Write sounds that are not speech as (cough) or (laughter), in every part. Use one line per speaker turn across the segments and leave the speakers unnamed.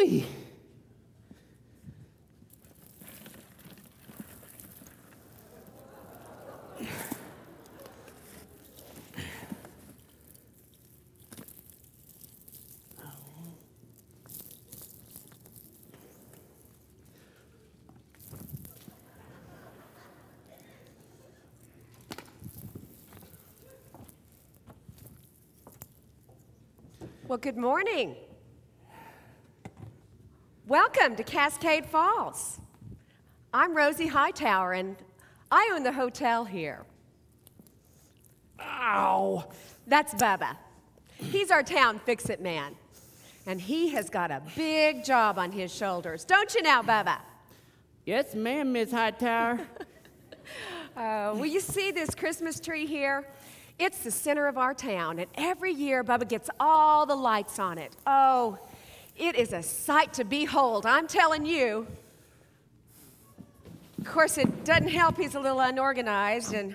Well, good morning. Welcome to Cascade Falls. I'm Rosie Hightower, and I own the hotel here.
Ow.
That's Bubba. He's our town fix it man, and he has got a big job on his shoulders. Don't you now, Bubba?
Yes, ma'am, Miss Hightower. (laughs)
Uh, will you see this Christmas tree here? It's the center of our town, and every year Bubba gets all the lights on it. Oh, it is a sight to behold, I'm telling you. Of course, it doesn't help he's a little unorganized and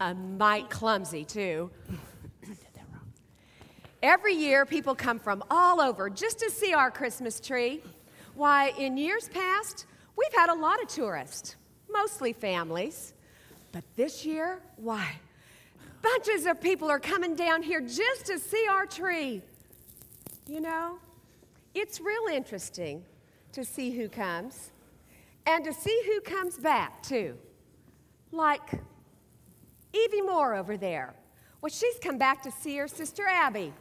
a mite clumsy, too. Every year, people come from all over just to see our Christmas tree. Why, in years past, we've had a lot of tourists, mostly families. But this year, why, bunches of people are coming down here just to see our tree. You know, it's real interesting to see who comes and to see who comes back, too. Like Evie Moore over there. Well, she's come back to see her sister Abby.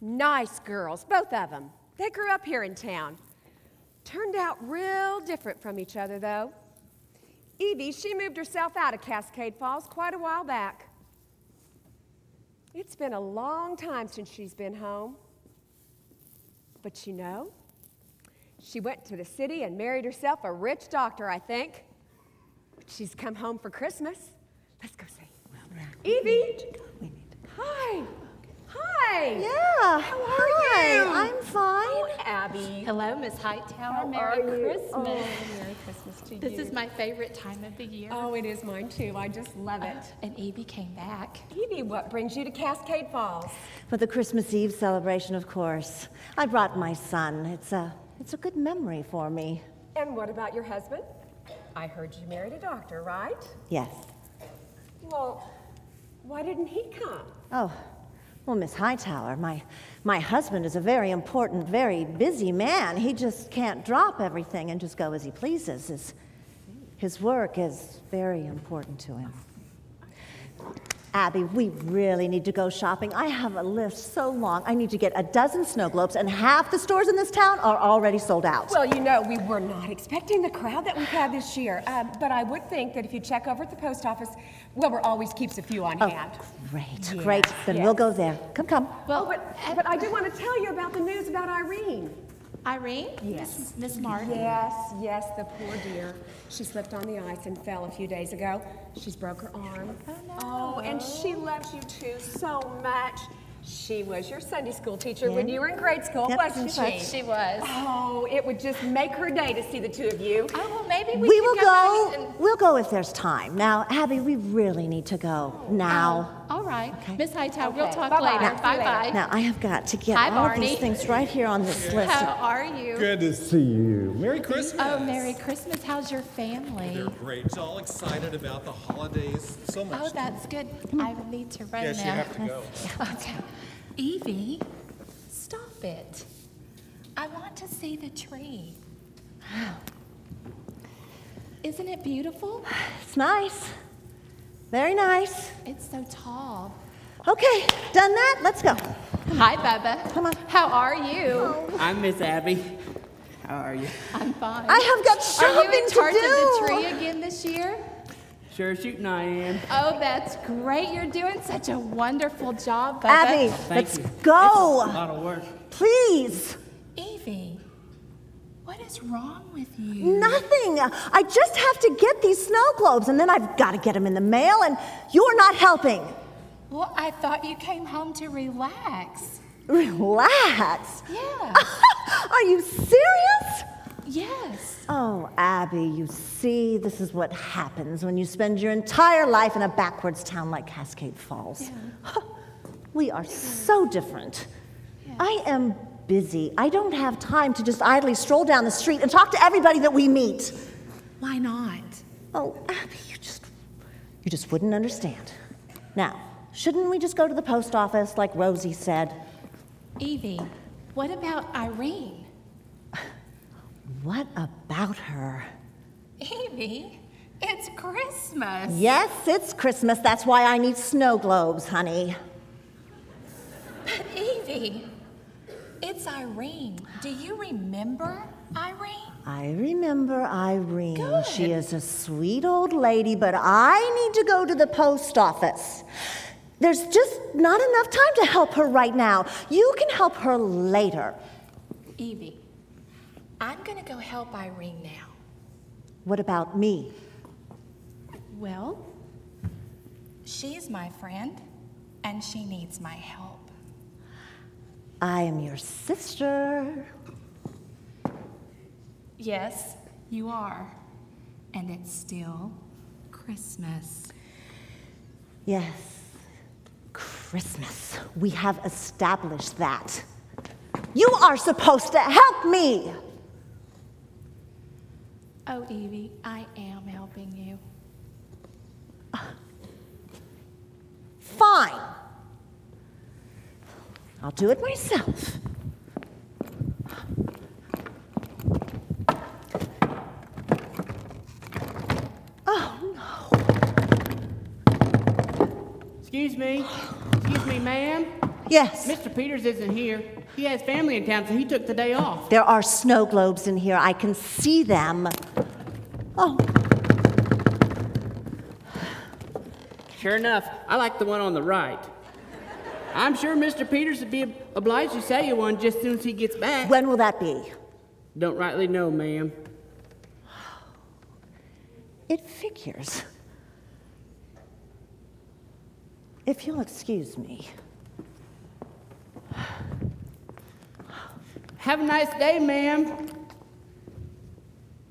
Nice girls, both of them. They grew up here in town. Turned out real different from each other, though. Evie, she moved herself out of Cascade Falls quite a while back. It's been a long time since she's been home. But you know, she went to the city and married herself a rich doctor, I think. She's come home for Christmas. Let's go see. Evie! Hi! Hi!
Yeah.
How are
Hi,
you?
I'm fine.
Oh, Abby.
Hello, Miss Hightower.
How
Merry
are you?
Christmas.
Oh, Merry Christmas to
This
you.
is my favorite time of the year.
Oh, it is mine too. I just love it.
Uh, and Evie came back.
Evie, what brings you to Cascade Falls?
For the Christmas Eve celebration, of course. I brought my son. It's a, it's a good memory for me.
And what about your husband? I heard you married a doctor, right?
Yes.
Well, why didn't he come?
Oh, well, Miss Hightower, my, my husband is a very important, very busy man. He just can't drop everything and just go as he pleases. His, his work is very important to him. Abby, we really need to go shopping. I have a list so long. I need to get a dozen snow globes, and half the stores in this town are already sold out.
Well, you know, we were not expecting the crowd that we've had this year. Um, but I would think that if you check over at the post office, Wilbur always keeps a few on
Oh,
hand.
great,
Yes,
great. Then
yes.
we'll go there. Come, come.
Well, but, but I do want to tell you about the news about Irene.
Irene?
Yes.
Miss Martin?
Yes, yes, the poor dear. She slipped on the ice and fell a few days ago. She's broke her arm.
Oh, no.
Oh, and she loves you too so much. She was your Sunday school teacher when you were in grade school,
Yep,
wasn't
she
she?
was.
She was.
Oh, it would just make her day to see the two of you.
Oh, well, maybe we,
We,
could
will
go.
go.
and-
We'll go if there's time. Now, Abby, we really need to go now. Oh.
All right.
Okay.
Miss Hightower, we'll talk
Bye-bye.
later.
Now, see you later.
Bye-bye.
Now, I have got to get
Hi,
all of these
Barney.
things right here on this (laughs) list.
How are you?
Good to see you. Merry Christmas.
Oh, Merry Christmas. How's your family?
They're great. It's All excited about the holidays. So much.
Oh, that's good. I need to run
yes,
now.
you have to go. (laughs)
Okay. Evie, stop it. I want to see the tree. Isn't it beautiful?
It's nice. Very nice.
It's so tall.
Okay, done that? Let's go.
Hi, Bubba.
Come on.
How are you?
I'm Miss Abby. How are you?
I'm fine.
I have got
Are you
shopping
in
to
charge of the tree again this year?
Sure shooting I am.
Oh, that's great. You're doing such a wonderful job, Bubba.
Abby,
Thank
let's
you. A
go.
lot of work.
Please.
What is wrong with you?
Nothing. I just have to get these snow globes, and then I've got to get them in the mail, and you're not helping.
Well, I thought you came home to relax.
Relax.
Yeah. (laughs)
Are you serious?
yes.
Oh, Abby, you see, this is what happens when you spend your entire life in a backwards town like Cascade Falls. (laughs) We are so different. I am busy. I don't have time to just idly stroll down the street and talk to everybody that we meet.
Why not?
Oh, Abby, you just you just wouldn't understand. Now, shouldn't we just go to the post office like Rosie said?
Evie, what about Irene?
What about her?
Evie, it's Christmas.
Yes, it's Christmas. That's why I need snow globes, honey.
But Evie, it's Irene. Do you remember Irene?
I remember Irene.
Good.
She is a sweet old lady, but I need to go to the post office. There's just not enough time to help her right now. You can help her later.
Evie, I'm gonna go help Irene now.
What about me?
Well, she's my friend, and she needs my help.
I am your sister.
Yes, you are. And it's still Christmas.
Yes, Christmas. We have established that. You are supposed to help me.
Oh, Evie, I am helping you.
Fine. I'll do it myself. Oh, no.
Excuse me. Excuse me, ma'am.
Yes.
Mr. Peters isn't here. He has family in town, so he took the day off.
There are snow globes in here. I can see them. Oh,
Sure enough, I like the one on the right. I'm sure Mr. Peters would be obliged to sell you one just as soon as he gets back.
when will that be?
Don't rightly know, ma'am.
It figures. If you'll excuse me.
Have a nice day, ma'am.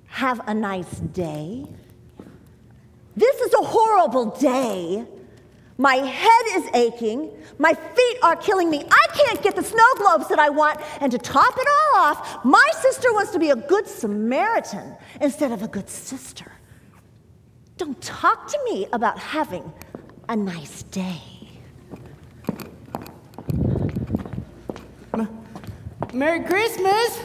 Have a nice day. This is a horrible day. My head is aching. My feet are killing me. I can't get the snow globes that I want. And to top it all off, my sister wants to be a good Samaritan instead of a good sister. Don't talk to me about having a nice day.
Merry Christmas!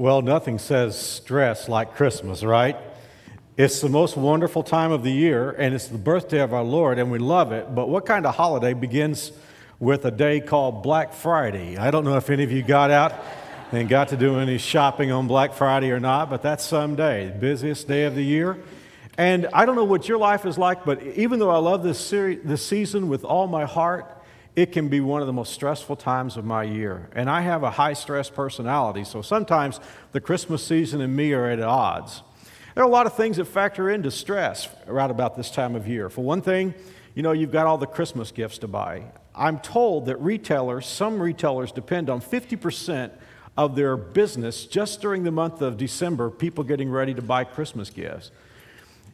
Well, nothing says stress like Christmas, right? It's the most wonderful time of the year, and it's the birthday of our Lord, and we love it. But what kind of holiday begins with a day called Black Friday? I don't know if any of you got out and got to do any shopping on Black Friday or not, but that's some day, busiest day of the year. And I don't know what your life is like, but even though I love this, seri- this season with all my heart, it can be one of the most stressful times of my year. And I have a high stress personality, so sometimes the Christmas season and me are at odds. There are a lot of things that factor into stress right about this time of year. For one thing, you know, you've got all the Christmas gifts to buy. I'm told that retailers, some retailers depend on 50% of their business just during the month of December, people getting ready to buy Christmas gifts.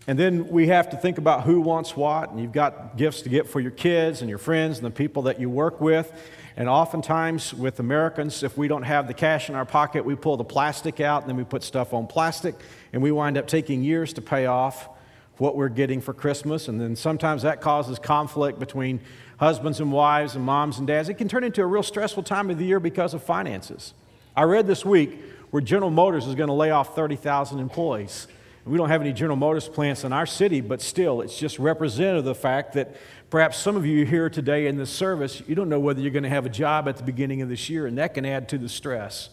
And then we have to think about who wants what, and you've got gifts to get for your kids and your friends and the people that you work with. And oftentimes, with Americans, if we don't have the cash in our pocket, we pull the plastic out and then we put stuff on plastic, and we wind up taking years to pay off what we're getting for Christmas. And then sometimes that causes conflict between husbands and wives and moms and dads. It can turn into a real stressful time of the year because of finances. I read this week where General Motors is going to lay off 30,000 employees. We don't have any General Motors plants in our city, but still, it's just representative of the fact that perhaps some of you here today in this service, you don't know whether you're going to have a job at the beginning of this year, and that can add to the stress.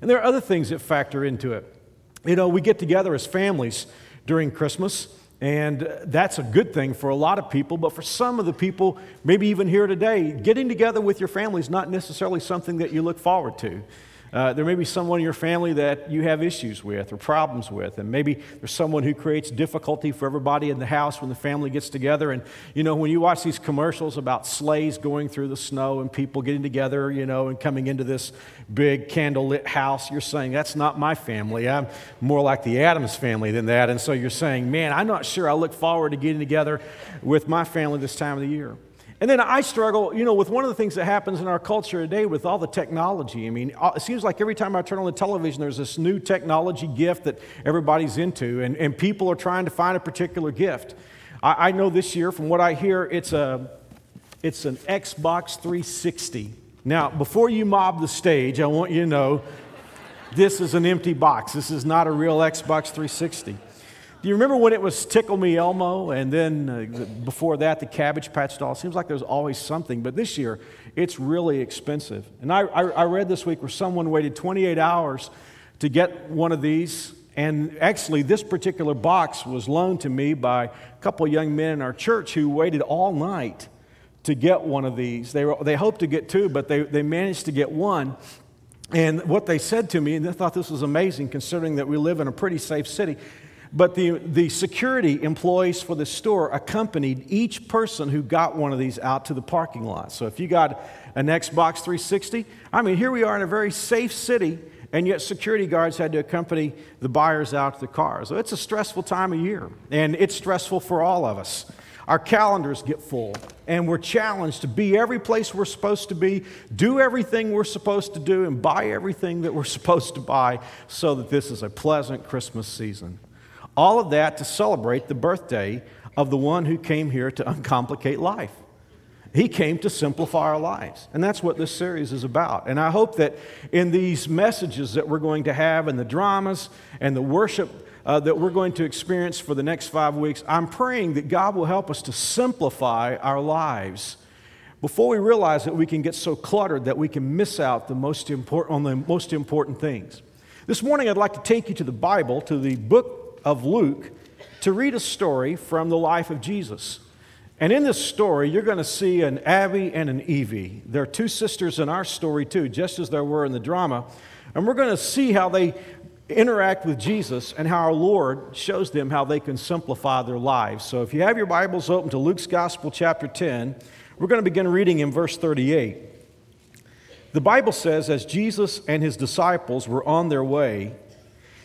And there are other things that factor into it. You know, we get together as families during Christmas, and that's a good thing for a lot of people, but for some of the people, maybe even here today, getting together with your family is not necessarily something that you look forward to. Uh, there may be someone in your family that you have issues with or problems with, and maybe there's someone who creates difficulty for everybody in the house when the family gets together. And you know, when you watch these commercials about sleighs going through the snow and people getting together, you know, and coming into this big candlelit house, you're saying, That's not my family. I'm more like the Addams family than that. And so you're saying, Man, I'm not sure I look forward to getting together with my family this time of the year. And then I struggle, you know, with one of the things that happens in our culture today with all the technology. I mean, uh, it seems like every time I turn on the television, there's this new technology gift that everybody's into, and, and people are trying to find a particular gift. I, I know this year, from what I hear, it's, a, it's an Xbox 360. Now, before you mob the stage, I want you to know this is an empty box. This is not a real Xbox 360. Do you remember when it was Tickle Me Elmo and then uh, before that the Cabbage Patch doll? Seems like there's always something, but this year it's really expensive. And I, I, I read this week where someone waited 28 hours to get one of these. And actually, this particular box was loaned to me by a couple of young men in our church who waited all night to get one of these. They, were, they hoped to get two, but they, they managed to get one. And what they said to me, and I thought this was amazing considering that we live in a pretty safe city, but the, the security employees for the store accompanied each person who got one of these out to the parking lot. So if you got an Xbox 360, I mean, here we are in a very safe city, and yet security guards had to accompany the buyers out to the cars. So it's a stressful time of year, and it's stressful for all of us. Our calendars get full, and we're challenged to be every place we're supposed to be, do everything we're supposed to do, and buy everything that we're (laughs) supposed to buy so that this is a pleasant Christmas season. All of that to celebrate the birthday of the one who came here to uncomplicate life. He came to simplify our lives. And that's what this series is about. And I hope that in these messages that we're going to have, and the dramas and the worship uh, that we're going to experience for the next five weeks, I'm praying that God will help us to simplify our lives before we realize that we can get so cluttered that we can miss out the most important, on the most important things. This morning, I'd like to take you to the Bible, to the book of Luke to read a story from the life of Jesus. And in this story, you're going to see an Abby and an Evie. They're two sisters in our story, too, just as there were in the drama. And we're going to see how they interact with Jesus and how our Lord shows them how they can simplify their lives. So if you have your Bibles open to Luke's Gospel, chapter 10, we're going to begin reading in verse 38. The Bible says, as Jesus and his disciples were on their way,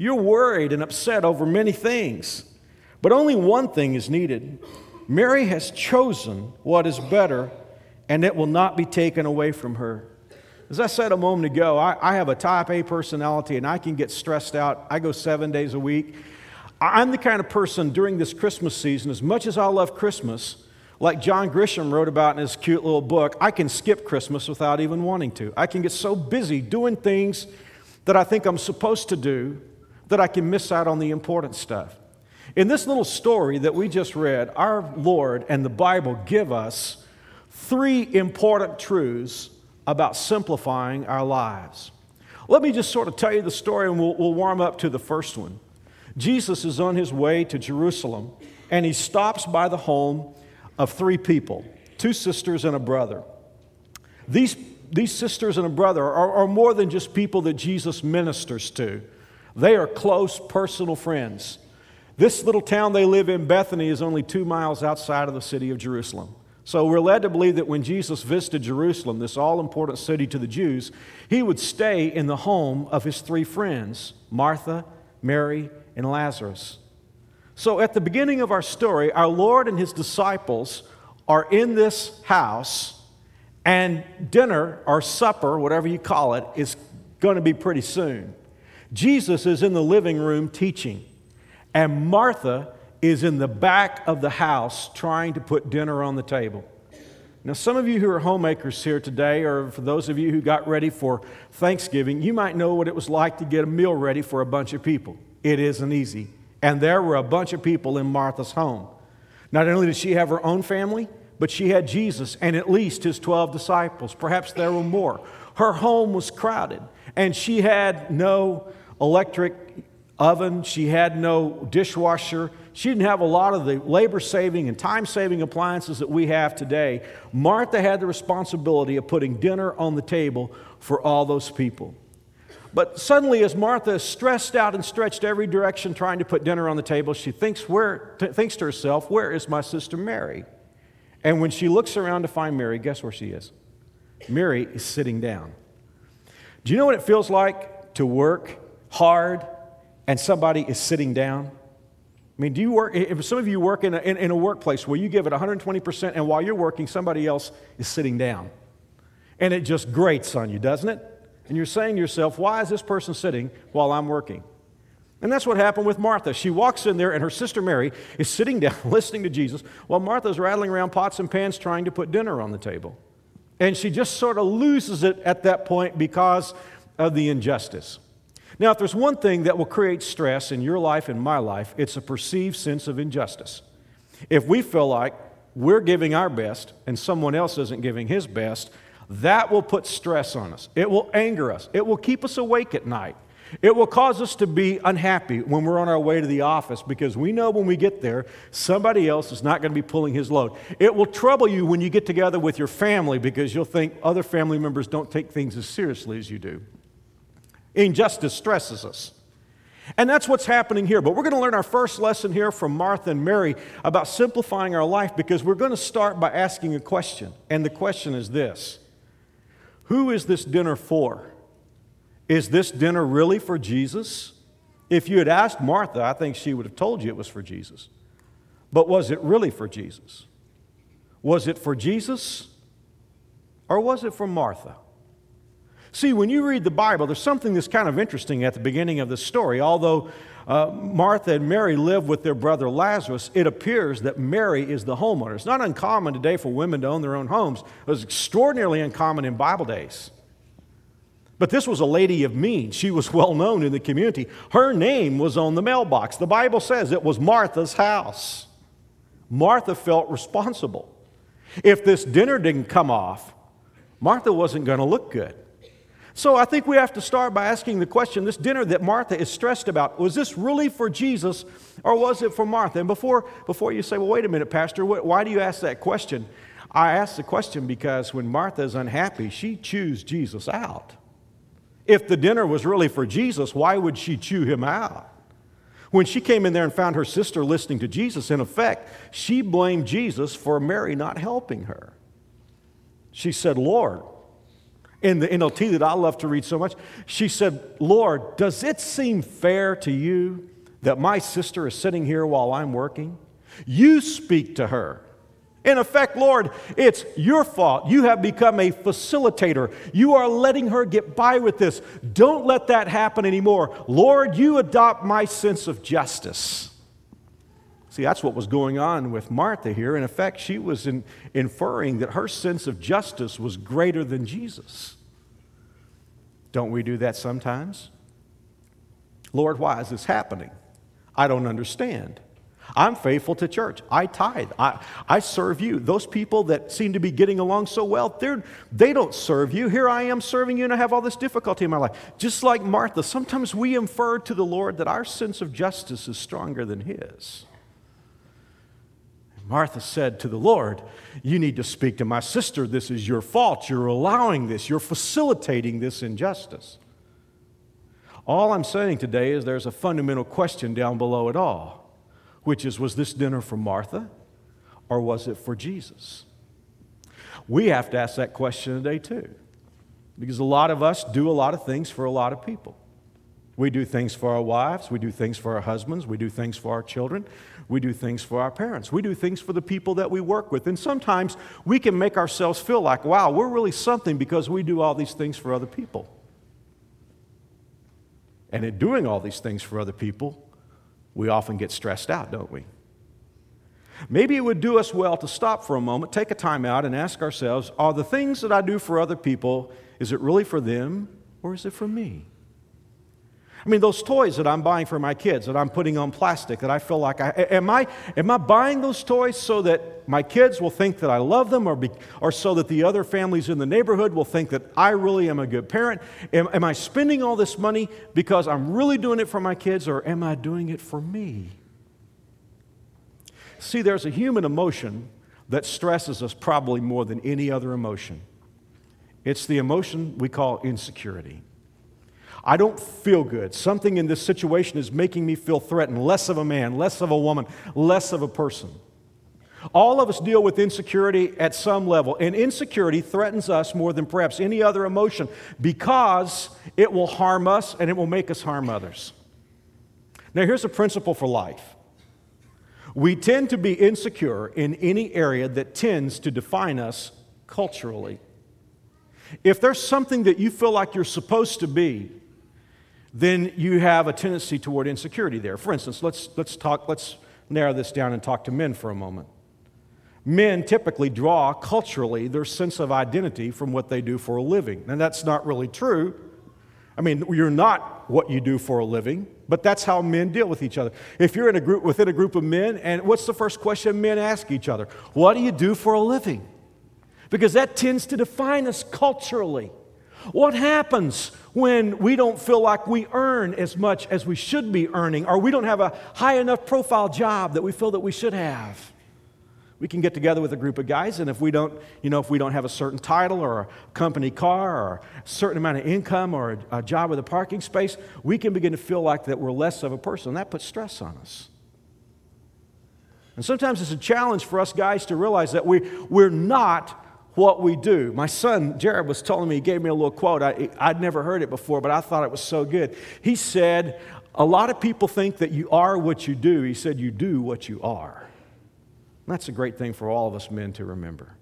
You're worried and upset over many things, but only one thing is needed. Mary has chosen what is better, and it will not be taken away from her. As I said a moment ago, I, I, have a type A personality and I can get stressed out. I go seven days a week. I'm the kind of person during this Christmas season, as much as I love Christmas, like John Grisham wrote about in his cute little book, I can skip Christmas without even wanting to. I can get so busy doing things that I think I'm supposed to do that I can miss out on the important stuff. In this little story that we just read, our Lord and the Bible give us three important truths about simplifying our lives. Let me just sort of tell you the story and we'll, we'll warm up to the first one. Jesus is on his way to Jerusalem and he stops by the home of three people two sisters and a brother. These, these sisters and a brother are, are more than just people that Jesus ministers to. They are close personal friends. This little town they live in, Bethany, is only two miles outside of the city of Jerusalem. So we're led to believe that when Jesus visited Jerusalem, this all important city to the Jews, he would stay in the home of his three friends Martha, Mary, and Lazarus. So at the beginning of our story, our Lord and his disciples are in this house, and dinner or supper, whatever you call it, is going to be pretty soon. Jesus is in the living room teaching, and Martha is in the back of the house trying to put dinner on the table. Now, some of you who are homemakers here today, or for those of you who got ready for Thanksgiving, you might know what it was like to get a meal ready for a bunch of people. It isn't easy. And there were a bunch of people in Martha's home. Not only did she have her own family, but she had Jesus and at least his 12 disciples. Perhaps there were more. Her home was crowded, and she had no electric oven, she had no dishwasher, she didn't have a lot of the labor saving and time saving appliances that we have today. Martha had the responsibility of putting dinner on the table for all those people. But suddenly, as Martha is stressed out and stretched every direction trying to put dinner on the table, she thinks, where, thinks to herself, Where is my sister Mary? And when she looks around to find Mary, guess where she is? Mary is sitting down. Do you know what it feels like to work hard and somebody is sitting down? I mean, do you work, if some of you work in a, in, in a workplace where you give it 120% and while you're working, somebody else is sitting down. And it just grates on you, doesn't it? And you're saying to yourself, why is this person sitting while I'm working? And that's what happened with Martha. She walks in there, and her sister Mary is sitting down (laughs) listening to Jesus while Martha's rattling around pots and pans trying to put dinner on the table. And she just sort of loses it at that point because of the injustice. Now, if there's one thing that will create stress in your life and my life, it's a perceived sense of injustice. If we feel like we're giving our best and someone else isn't giving his best, that will put stress on us. It will anger us. It will keep us awake at night. It will cause us to be unhappy when we're on our way to the office because we know when we get there, somebody else is not going to be pulling his load. It will trouble you when you get together with your family because you'll think other family members don't take things as seriously as you do. Injustice stresses us. And that's what's happening here. But we're going to learn our first lesson here from Martha and Mary about simplifying our life because we're going to start by asking a question. And the question is this Who is this dinner for? Is this dinner really for Jesus? If you had asked Martha, I think she would have told you it was for Jesus. But was it really for Jesus? Was it for Jesus or was it for Martha? See, when you read the Bible, there's something that's kind of interesting at the beginning of the story. Although uh, Martha and Mary live with their brother Lazarus, it appears that Mary is the homeowner. It's not uncommon today for women to own their own homes, it was extraordinarily uncommon in Bible days. But this was a lady of means. She was (laughs) well known in the community. Her name was on the mailbox. The Bible says it was Martha's house. Martha felt responsible. If this dinner didn't come off, Martha wasn't going to look good. So I think we have to start by asking the question this dinner that Martha is stressed about, was this really for Jesus or was it for Martha? And before, before you say, well, wait a minute, Pastor, why do you ask that question? I ask the question because when Martha is unhappy, she chews Jesus out. If the dinner was really for Jesus, why would she chew him out? When she came in there and found her sister listening to Jesus, in effect, she blamed Jesus for Mary not helping her. She said, Lord, in the NLT that I love to read so much, she said, Lord, does it seem fair to you that my sister is sitting here while I'm working? You speak to her. In effect, Lord, it's your fault. You have become a facilitator. You are letting her get by with this. Don't let that happen anymore. Lord, you adopt my sense of justice. See, that's what was going on with Martha here. In effect, she was in, inferring that her sense of justice was greater than Jesus. Don't we do that sometimes? Lord, why is this happening? I don't understand. I'm faithful to church. I tithe. I, I serve you. Those people that seem to be getting along so well, they're, they don't serve you. Here I am serving you, and I have all this difficulty in my life. Just like Martha, sometimes we infer to the Lord that our sense of justice is stronger than His. Martha said to the Lord, You need to speak to my sister. This is your fault. You're allowing this, you're facilitating this injustice. All I'm saying today is there's a fundamental question down below it all, which is Was this dinner for Martha or was it for Jesus? We have to ask that question today, too, because a lot of us do a lot of things for a lot of people. We do things for our wives, we do things for our husbands, we do things for our children, we do things for our parents, we do things for the people that we work with. And sometimes we can make ourselves feel like, wow, we're really something because we do all these things for other people. And in doing all these things for other people, we often get stressed out, don't we? Maybe it would do us well to stop for a moment, take a time out, and ask ourselves are the things that I do for other people, is it really for them or is it for me? I mean, those toys that I'm buying for my kids, that I'm putting on plastic, that I feel like I am I am I buying those toys so that my kids will think that I love them, or be, or so that the other families in the neighborhood will think that I really am a good parent? Am, am I spending all this money because I'm really doing it for my kids, or am I doing it for me? See, there's a human emotion that stresses us probably more than any other emotion. It's the emotion we call insecurity. I don't feel good. Something in this situation is making me feel threatened, less of a man, less of a woman, less of a person. All of us deal with insecurity at some level, and insecurity threatens us more than perhaps any other emotion because it will harm us and it will make us harm others. Now, here's a principle for life we tend to be insecure in any area that tends to define us culturally. If there's something that you feel like you're supposed to be, then you have a tendency toward insecurity there. For instance, let's, let's talk, let's narrow this down and talk to men for a moment. Men typically draw culturally their sense of identity from what they do for a living. And that's not really true. I mean, you're not what you do for a living, but that's how men deal with each other. If you're in a group within a group of men, and what's the first question men ask each other? What do you do for a living? Because that tends to define us culturally. What happens when we don't feel like we earn as much as we should be earning, or we don't have a high enough profile job that we feel that we should have? We can get together with a group of guys, and if we don't, you know, if we don't have a certain title or a company car or a certain amount of income or a, a job with a parking space, we can begin to feel like that we're less of a person. That puts stress on us. And sometimes it's a challenge for us guys to realize that we, we're not what we do. My son, Jared, was telling me, he gave me a little quote. I, I'd never heard it before, but I thought it was so good. He said, A lot of people think that you are what you do. He said, You do what you are. That's a great thing for all of us men to remember.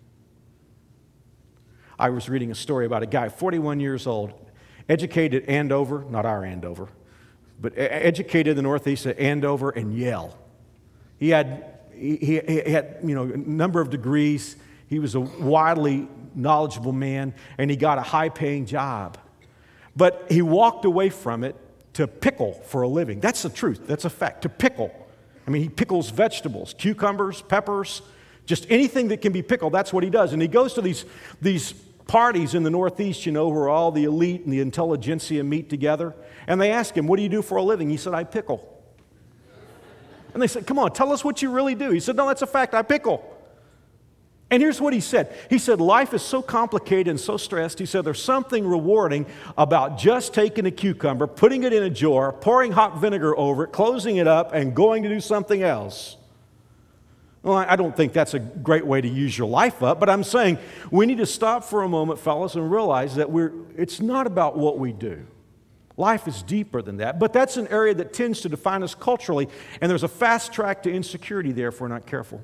I was reading a story about a guy, 41 years old, educated at Andover, not our Andover, but educated in the Northeast at Andover and Yale. He had, he, he had you know, a number of degrees. He was a widely knowledgeable man, and he got a high paying job. But he walked away from it to pickle for a living. That's the truth, that's a fact, to pickle. I mean, he pickles vegetables, cucumbers, peppers, just anything that can be pickled, that's what he does. And he goes to these, these parties in the Northeast, you know, where all the elite and the intelligentsia meet together. And they ask him, What do you do for a living? He said, I pickle. And they said, Come on, tell us what you really do. He said, No, that's a fact, I pickle. And here's what he said He said, Life is so complicated and so stressed. He said, There's something rewarding about just taking a cucumber, putting it in a jar, pouring hot vinegar over it, closing it up, and going to do something else. Well, I don't think that's a great way to use your life up, but I'm saying we need to stop for a moment, fellas, and realize that we're, it's not about what we do. Life is deeper than that, but that's an area that tends to define us culturally, and there's a fast track to insecurity there if we're not careful.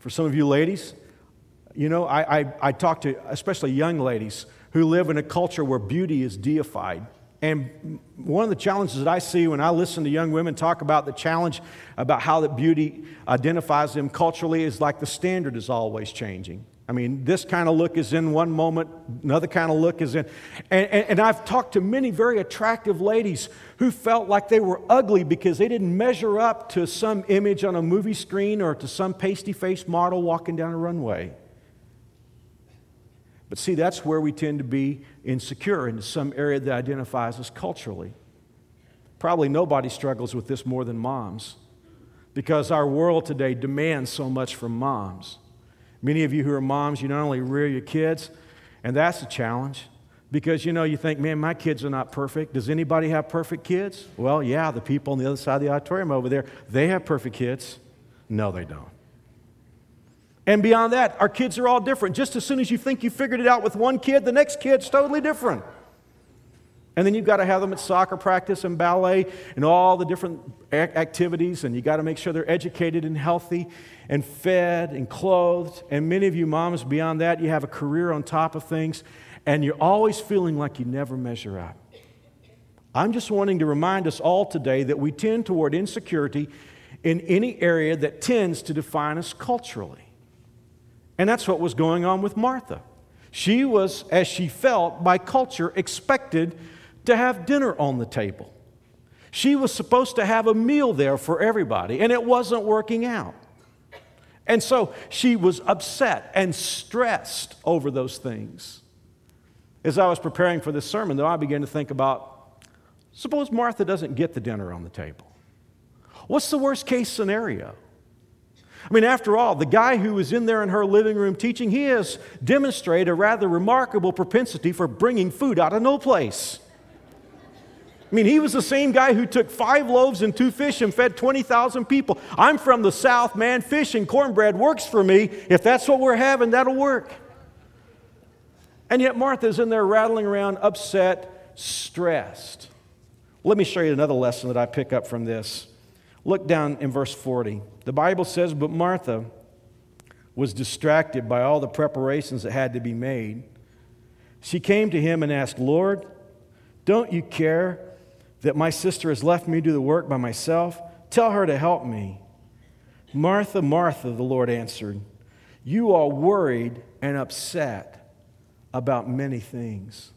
For some of you ladies, you know, I, I, I talk to especially young ladies who live in a culture where beauty is deified. And one of the challenges that I see when I listen to young women talk about the challenge about how that beauty identifies them culturally is like the standard is always changing. I mean, this kind of look is in one moment, another kind of look is in. And, and, and, I've talked to many very attractive ladies who felt like they were ugly because they didn't measure up to some image on a movie screen or to some pasty faced model walking down a runway. But see, that's where we tend to be insecure in some area that identifies us culturally. Probably nobody struggles with this more than moms because our world today demands so much from moms. Many of you who are moms, you not only rear your kids, and that's a challenge because you know you think, man, my kids are not perfect. Does anybody have perfect kids? Well, yeah, the people on the other side of the auditorium over there, they have perfect kids. No, they don't. And beyond that, our kids are all different. Just as soon as you think you figured it out with one kid, the next kid's totally different. And then you've got to have them at soccer practice and ballet and all the different activities, and you've got to make sure they're educated and healthy and fed and clothed. And many of you moms, beyond that, you have a career on top of things, and you're always feeling like you never measure up. I'm just wanting to remind us all today that we tend toward insecurity in any area that tends to define us culturally. And that's what was going on with Martha. She was, as she felt by culture, expected to have dinner on the table. She was supposed to have a meal there for everybody, and it wasn't working out. And so she was upset and stressed over those things. As I was preparing for this sermon, though, I began to think about suppose Martha doesn't get the dinner on the table. What's the worst case scenario? I mean, after all, the guy who was in there in her living room teaching, he has demonstrated a rather remarkable propensity for bringing food out of no place. I mean, he was the same guy who took five loaves and two fish and fed 20,000 people. I'm from the South, man. Fish and cornbread works for me. If that's what we're having, that'll work. And yet, Martha's in there rattling around, upset, stressed. Let me show you another lesson that I pick up from this. Look down in verse 40. The Bible says, But Martha was distracted by all the preparations that had to be made. She came to him and asked, Lord, don't you care that my sister has left me to do the work by myself? Tell her to help me. Martha, Martha, the Lord answered, you are worried and upset about many things.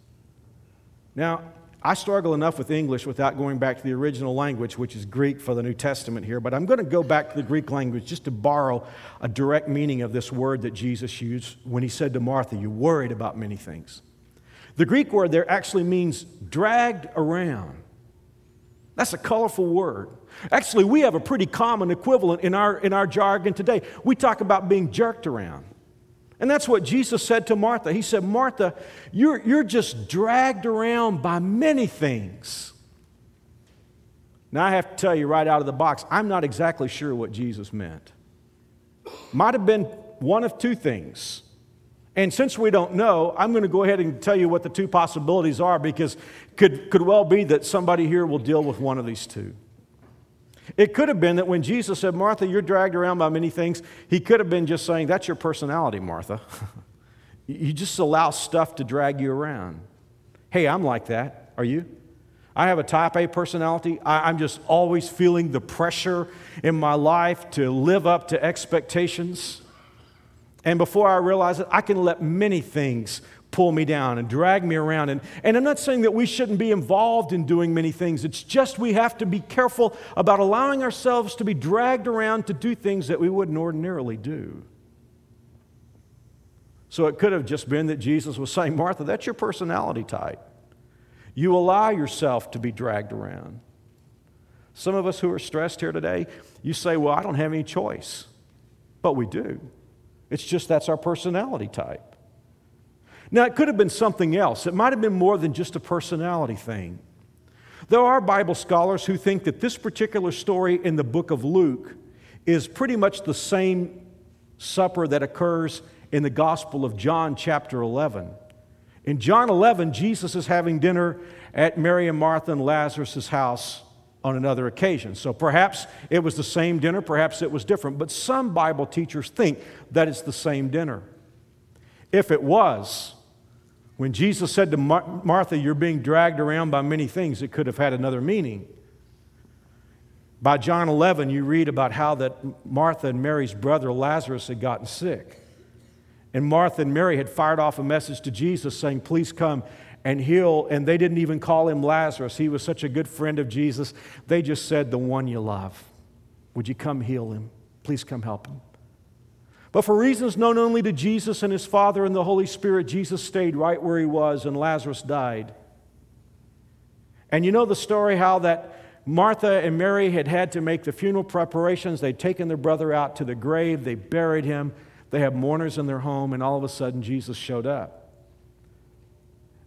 Now, I struggle enough with English without going back to the original language, which is Greek for the New Testament here, but I'm going to go back to the Greek language just to borrow a direct meaning of this word that Jesus used when he said to Martha, You're worried about many things. The Greek word there actually means dragged around. That's a colorful word. Actually, we have a pretty common equivalent in our, in our jargon today. We talk about being jerked around. And that's what Jesus said to Martha. He said, Martha, you're, you're just dragged around by many things. Now, I have to tell you right out of the box, I'm not exactly sure what Jesus meant. Might have been one of two things. And since we don't know, I'm going to go ahead and tell you what the two possibilities are because could could well be that somebody here will deal with one of these two. It could have been that when Jesus said, Martha, you're dragged around by many things, he could have been just saying, That's your personality, Martha. (laughs) you just allow stuff to drag you around. Hey, I'm like that. Are you? I have a type A personality. I, am just always feeling the pressure in my life to live up to expectations. And before I realize it, I can let many things pull me down and drag me around. And, and I'm not saying that we shouldn't be involved in doing many things. It's just we have to be careful about allowing ourselves to be dragged around to do things that we wouldn't ordinarily do. So it could have just been that Jesus was saying, Martha, that's your personality type. You allow yourself to be dragged around. Some of us who are stressed here today, you say, Well, I don't have any choice. But we do. It's just that's our personality type. Now, it could have been something else. It might have been more than just a personality thing. There are Bible scholars who think that this particular story in the book of Luke is pretty much the same supper that occurs in the Gospel of John, chapter 11. In John 11, Jesus is having dinner at Mary and Martha and Lazarus' house on another occasion. So perhaps it was the same dinner, perhaps it was different, but some Bible teachers think that it's the same dinner. If it was, when Jesus said to Mar- Martha, You're being dragged around by many things, it could have had another meaning. By John 11, you read about how that Martha and Mary's brother Lazarus had gotten sick. And Martha and Mary had fired off a message to Jesus saying, Please come and heal. And they didn't even call him Lazarus. He was such a good friend of Jesus. They just said, The one you love. Would you come heal him? Please come help him. But for reasons known only to Jesus and his Father and the Holy Spirit, Jesus stayed right where he was and Lazarus died. And you know the story how that Martha and Mary had had to make the funeral preparations. They'd taken their brother out to the grave, they buried him, they had mourners in their home, and all of a sudden Jesus showed up.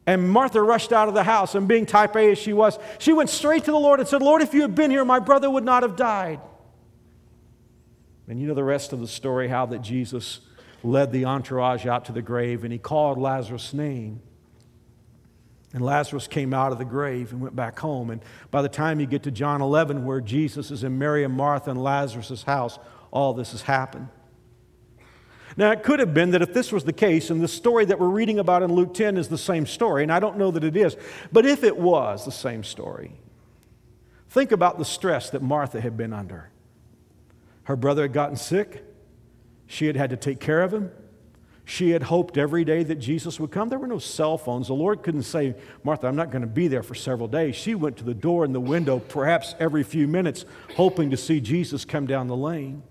And Martha rushed out of the house, and being type A as she was, she went straight to the Lord and said, Lord, if you had been here, my brother would not have died. And you know the rest of the story how that Jesus led the entourage out to the grave and he called Lazarus' name. And Lazarus came out of the grave and went back home. And by the time you get to John 11, where Jesus is in Mary and Martha and Lazarus' house, all this has happened. Now, it could have been that if this was the case, and the story that we're reading about in Luke 10 is the same story, and I don't know that it is, but if it was the same story, think about the stress that Martha had been under. Her brother had gotten sick. She had had to take care of him. She had hoped every day that Jesus would come. There were no cell phones. The Lord couldn't say, Martha, I'm not going to be there for several days. She went to the door and the window perhaps every few minutes, hoping to see Jesus come down the lane.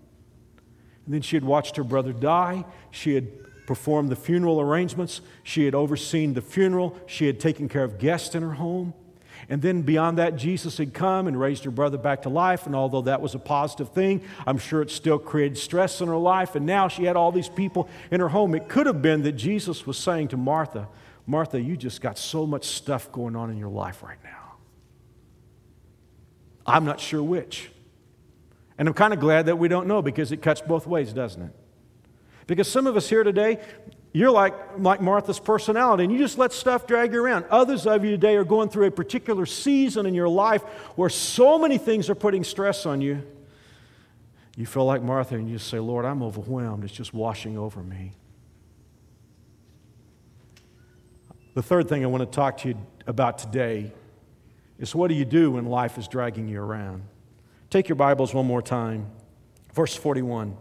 And then she had watched her brother die. She had performed the funeral arrangements. She had overseen the funeral. She had taken care of guests in her home. And then beyond that, Jesus had come and raised her brother back to life. And although that was a positive thing, I'm sure it still created stress in her life. And now she had all these people in her home. It could have been that Jesus was saying to Martha, Martha, you just got so much stuff going on in your life right now. I'm not sure which. And I'm kind of glad that we don't know because it cuts both ways, doesn't it? Because some of us here today, you're like, like Martha's personality, and you just let stuff drag you around. Others of you today are going through a particular season in your life where so many things are putting stress on you. You feel like Martha, and you say, Lord, I'm overwhelmed. It's just washing over me. The third thing I want to talk to you about today is what do you do when life is dragging you around? Take your Bibles one more time. Verse 41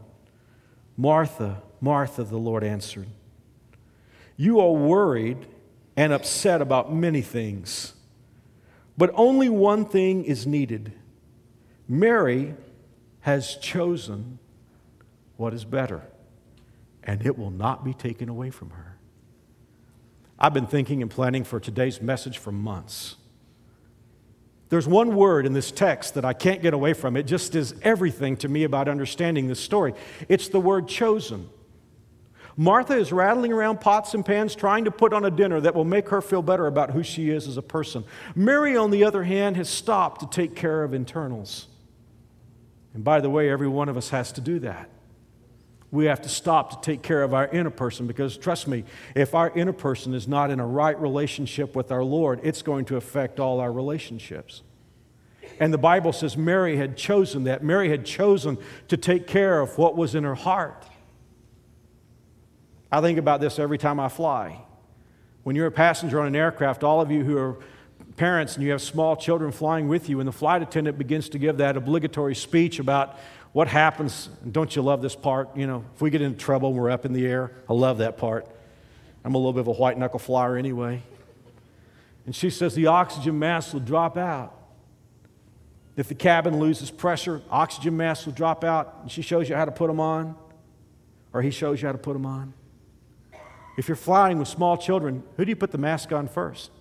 Martha, Martha, the Lord answered. You are worried and upset about many things, but only one thing is needed. Mary has chosen what is better, and it will not be taken away from her. I've been thinking and planning for today's message for months. There's one word in this text that I can't get away from. It just is everything to me about understanding this story. It's the word chosen. Martha is rattling around pots and pans trying to put on a dinner that will make her feel better about who she is as a person. Mary, on the other hand, has stopped to take care of internals. And by the way, every one of us has to do that. We have to stop to take care of our inner person because, trust me, if our inner person is not in a right relationship with our Lord, it's going to affect all our relationships. And the Bible says Mary had chosen that. Mary had chosen to take care of what was in her heart. I think about this every time I fly. When you're a passenger on an aircraft, all of you who are parents and you have small children flying with you, and the flight attendant begins to give that obligatory speech about what happens, don't you love this part? You know, if we get into trouble and we're up in the air, I love that part. I'm a little bit of a white knuckle flyer anyway. And she says the oxygen mask will drop out. If the cabin loses pressure, oxygen masks will drop out, and she shows you how to put them on, or he shows you how to put them on. If you're flying with small children, who do you put the mask on first?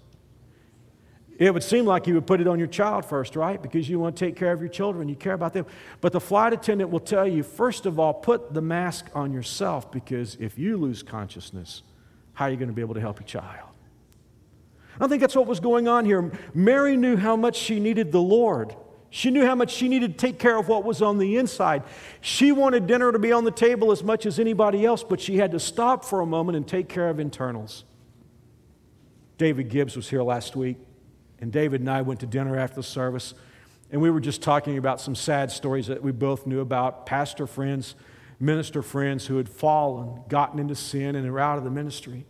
It would seem like you would put it on your child first, right? Because you want to take care of your children, you care about them. But the flight attendant will tell you, first of all, put the mask on yourself because if you lose consciousness, how are you going to be able to help your child? I think that's what was going on here. Mary knew how much she needed the Lord. She knew how much she needed to take care of what was on the inside. She wanted dinner to be on the table as much as anybody else, but she had to stop for a moment and take care of internals. David Gibbs was here last week, and David and I went to dinner after the service, and we were just talking about some sad stories that we both knew about pastor friends, minister friends who had fallen, gotten into sin, and were out of the ministry.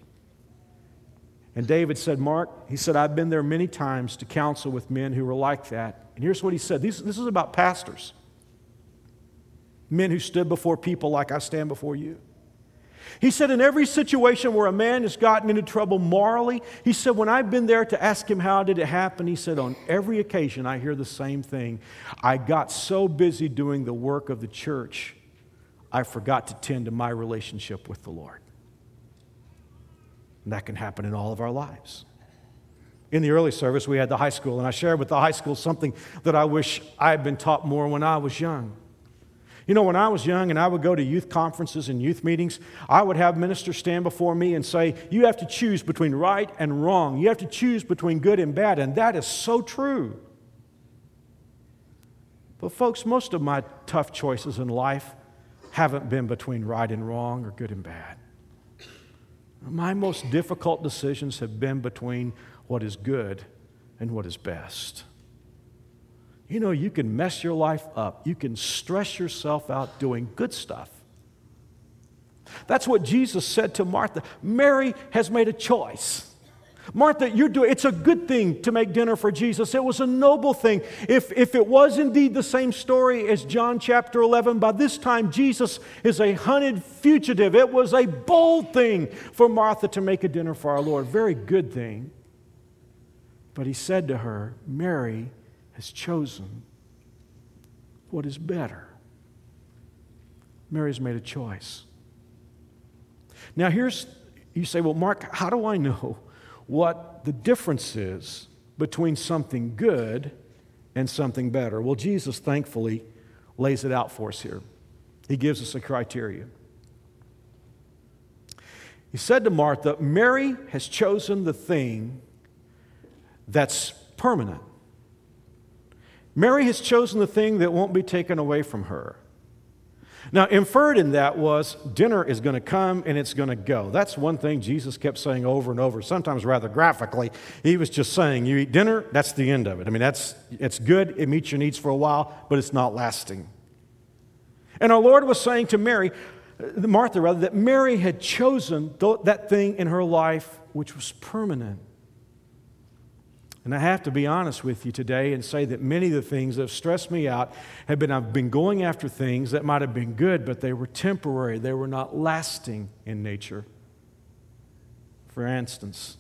And David said, Mark, he said, I've been there many times to counsel with men who were like that. And here's what he said this, this is about pastors, men who stood before people like I stand before you. He said, in every situation where a man has gotten into trouble morally, he said, when I've been there to ask him how did it happen, he said, on every occasion I hear the same thing. I got so busy doing the work of the church, I forgot to tend to my relationship with the Lord. And that can happen in all of our lives. In the early service, we had the high school, and I shared with the high school something that I wish I had been taught more when I was young. You know, when I was young and I would go to youth conferences and youth meetings, I would have ministers stand before me and say, You have to choose between right and wrong. You have to choose between good and bad. And that is so true. But, folks, most of my tough choices in life haven't been between right and wrong or good and bad. My most difficult decisions have been between what is good and what is best. You know, you can mess your life up, you can stress yourself out doing good stuff. That's what Jesus said to Martha. Mary has made a choice. Martha, you're doing it's a good thing to make dinner for Jesus. It was a noble thing. If, if it was indeed the same story as John chapter 11, by this time Jesus is a hunted fugitive. It was a bold thing for Martha to make a dinner for our Lord. Very good thing. But he said to her, Mary has chosen what is better. Mary's made a choice. Now, here's, you say, well, Mark, how do I know what the difference is between something good and something better? Well, Jesus thankfully lays it out for us here. He gives us a criteria. He said to Martha, Mary has chosen the thing that's permanent. Mary has chosen the thing that won't be taken away from her. Now, inferred in that was dinner is going to come and it's going to go. That's one thing Jesus kept saying over and over, sometimes rather graphically. He was just saying, You eat dinner, that's the end of it. I mean, that's, it's good, it meets your needs for a while, but it's not lasting. And our Lord was saying to Mary, Martha rather, that Mary had chosen that thing in her life which was permanent. And I have to be honest with you today and say that many of the things that have stressed me out have been I've been going after things that might have been good, but they were temporary. They were not lasting in nature. For instance,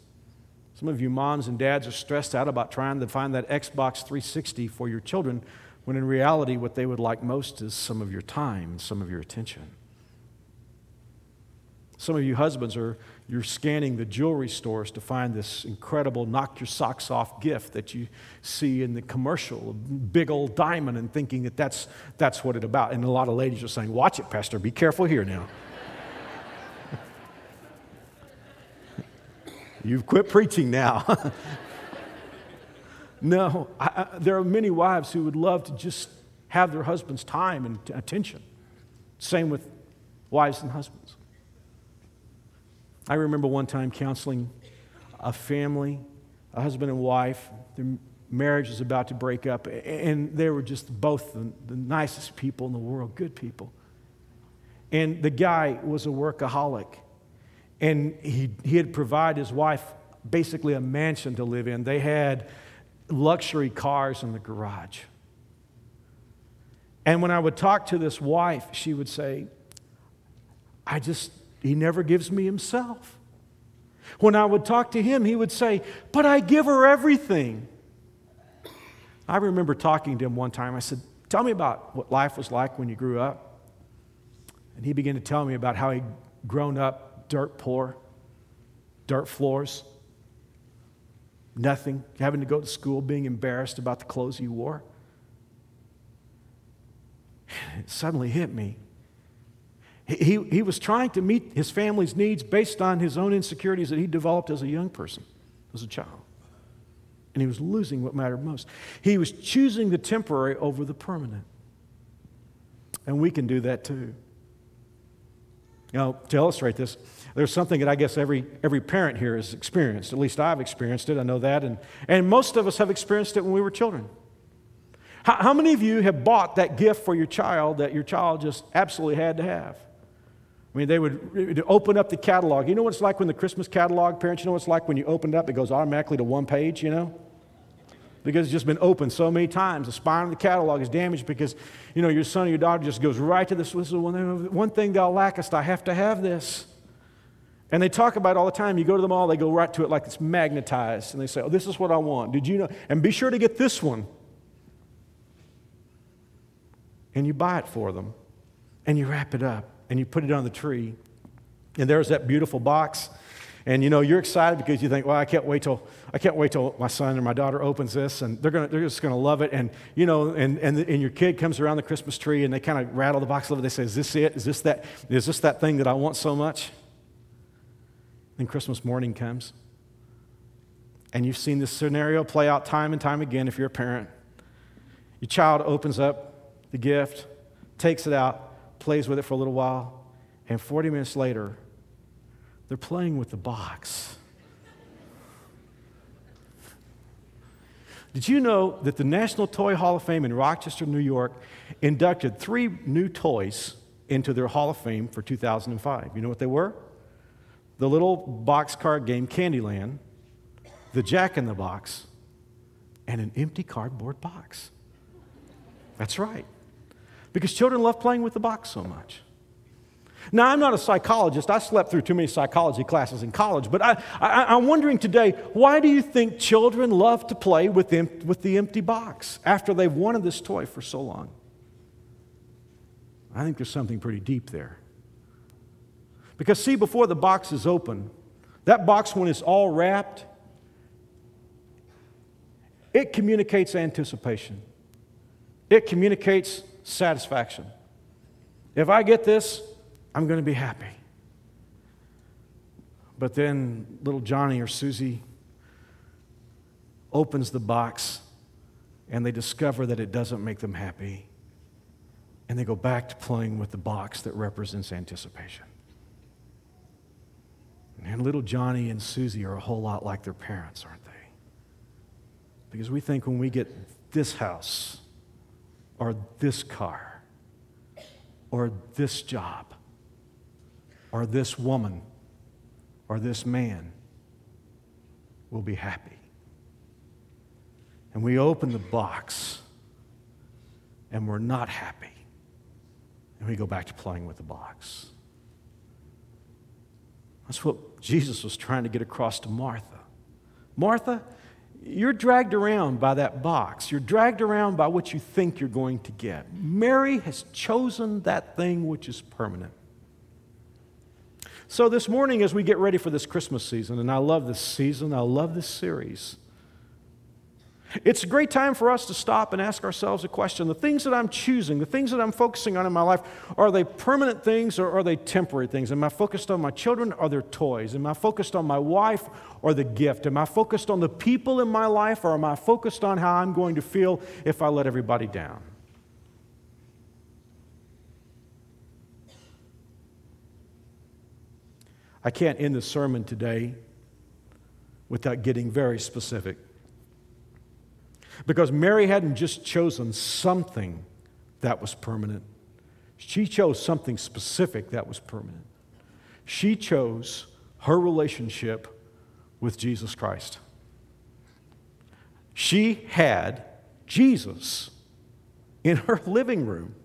some of you moms and dads are stressed out about trying to find that Xbox 360 for your children, when in reality, what they would like most is some of your time, some of your attention. Some of you husbands are you're scanning the jewelry stores to find this incredible knock your socks off gift that you see in the commercial, a big old diamond, and thinking that that's, that's what it's about. And a lot of ladies are saying, Watch it, Pastor, be careful here now. (laughs) You've quit preaching now. (laughs) no, I, I, there are many wives who would love to just have their husband's time and attention. Same with wives and husbands. I remember one time counseling a family, a husband and wife. Their marriage was about to break up, and they were just both the, the nicest people in the world, good people. And the guy was a workaholic, and he, he had provided his wife basically a mansion to live in. They had luxury cars in the garage. And when I would talk to this wife, she would say, I just he never gives me himself. When I would talk to him, he would say, But I give her everything. I remember talking to him one time. I said, Tell me about what life was like when you grew up. And he began to tell me about how he'd grown up dirt poor, dirt floors, nothing, having to go to school, being embarrassed about the clothes he wore. It suddenly hit me he, he was trying to meet his family's needs based on his own insecurities that he developed as a young person, as a child. And he was losing what mattered most. He was choosing the temporary over the permanent. And we can do that too. Now, to illustrate this, there's something that I guess every, every parent here has experienced. At least I've experienced it. I know that. And, and most of us have experienced it when we were children. How, how many of you have bought that gift for your child that your child just absolutely had to have? I mean, they would open up the catalog. You know what it's like when the Christmas catalog, parents, you know what it's like when you open it up, it goes automatically to one page, you know? Because it's just been opened so many times. The spine of the catalog is damaged because, you know, your son or your daughter just goes right to this. This is one, thing thou lackest, I have to have this. And they talk about it all the time. You go to the mall, they go right to it like it's magnetized. And they say, oh, this is what I want. Did you know? And be sure to get this one. And you buy it for them. And you wrap it up and you put it on the tree. And there's that beautiful box. And you know, you're excited because you think, well, I can't wait till I can't wait till my son or my daughter opens this and they're gonna they're just gonna love it. And you know, and and, and your kid comes around the Christmas tree and they kind of rattle the box a little bit. They say, Is this it? Is this that is this that thing that I want so much? Then Christmas morning comes. And you've seen this scenario play out time and time again if you're a parent. Your child opens up the gift, takes it out, plays with it for a little while, and 40 minutes later, they're playing with the box. Did you know that the National Toy Hall of Fame in Rochester, New York, inducted three new toys into their Hall of Fame for 2005? You know what they were? The little box card game Candyland, the jack in the box, and an empty cardboard box. That's right. Because children love playing with the box so much. Now, I'm not a psychologist. I slept through too many psychology classes in college, but I, am wondering today why do you think children love to play with, them, with the empty box after they've wanted this toy for so long? I think there's something pretty deep there. Because, see, before the box is open, that box, when it's all wrapped, it communicates anticipation, it communicates satisfaction. If I get this, I'm going to be happy. But then little Johnny or Susie opens the box and they discover that it doesn't make them happy. And they go back to playing with the box that represents anticipation. And little Johnny and Susie are a whole lot like their parents, aren't they? Because we think when we get this house, or this car, or this job, or this woman, or this man, we'll be happy. And we open the box, and we're not happy. And we go back to playing with the box. That's what Jesus was trying to get across to Martha. Martha, you're dragged around by that box. You're dragged around by what you think you're going to get. Mary has chosen that thing which is permanent. So, this morning, as we get ready for this Christmas season, and I love this season, I love this series, it's a great time for us to stop and ask ourselves a question. The things that I'm choosing, the things that I'm focusing on in my life, are they permanent things or are they temporary things? Am I focused on my children or their toys? Am I focused on my wife or the gift? Am I focused on the people in my life or am I focused on how I'm going to feel if I let everybody down? I can't end the sermon today without getting very specific. Because Mary hadn't just chosen something that was permanent, she chose something specific that was permanent. She chose her relationship with Jesus Christ. She had Jesus in her living room.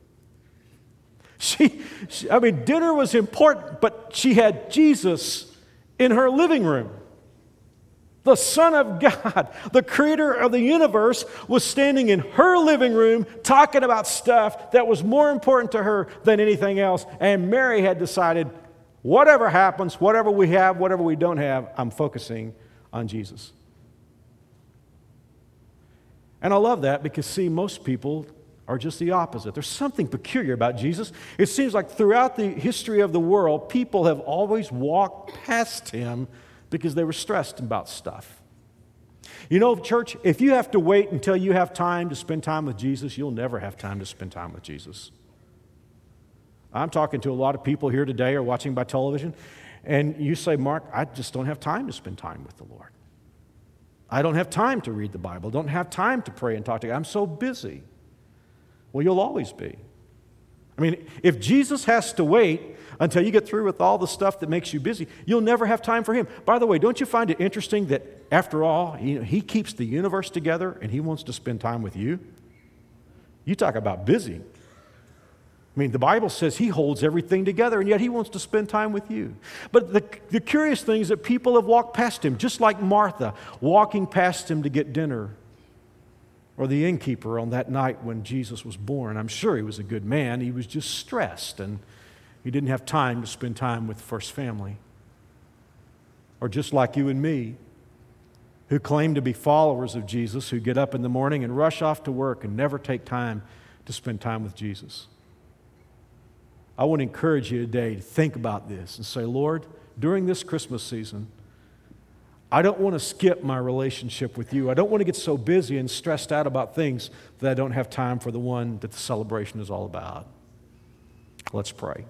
She, she, I mean, dinner was important, but she had Jesus in her living room. The Son of God, the creator of the universe, was standing in her living room talking about stuff that was more important to her than anything else. And Mary had decided whatever happens, whatever we have, whatever we don't have, I'm focusing on Jesus. And I love that because, see, most people are just the opposite. There's something peculiar about Jesus. It seems like throughout the history of the world, people have always walked past him because they were stressed about stuff. You know, church, if you have to wait until you have time to spend time with Jesus, you'll never have time to spend time with Jesus. I'm talking to a lot of people here today or watching by television, and you say, Mark, I just don't have time to spend time with the Lord. I don't have time to read the Bible, don't have time to pray and talk to God. I'm so busy. Well, you'll always be. I mean, if Jesus has to wait until you get through with all the stuff that makes you busy, you'll never have time for Him. By the way, don't you find it interesting that after all, He keeps the universe together and He wants to spend time with you? You talk about busy. I mean, the Bible says He holds everything together, and yet He wants to spend time with you. But the, the curious thing is that people have walked past Him, just like Martha walking past Him to get dinner or the innkeeper on that night when Jesus was born. I'm sure he was a good man. He was just stressed and he didn't have time to spend time with the first family. Or just like you and me, who claim to be followers of Jesus, who get up in the morning and rush off to work and never take time to spend time with Jesus. I want to encourage you today to think about this and say, Lord, during this Christmas season, I don't want to skip my relationship with you. I don't want to get so busy and stressed out about things that I don't have time for the one that the celebration is all about. Let's pray.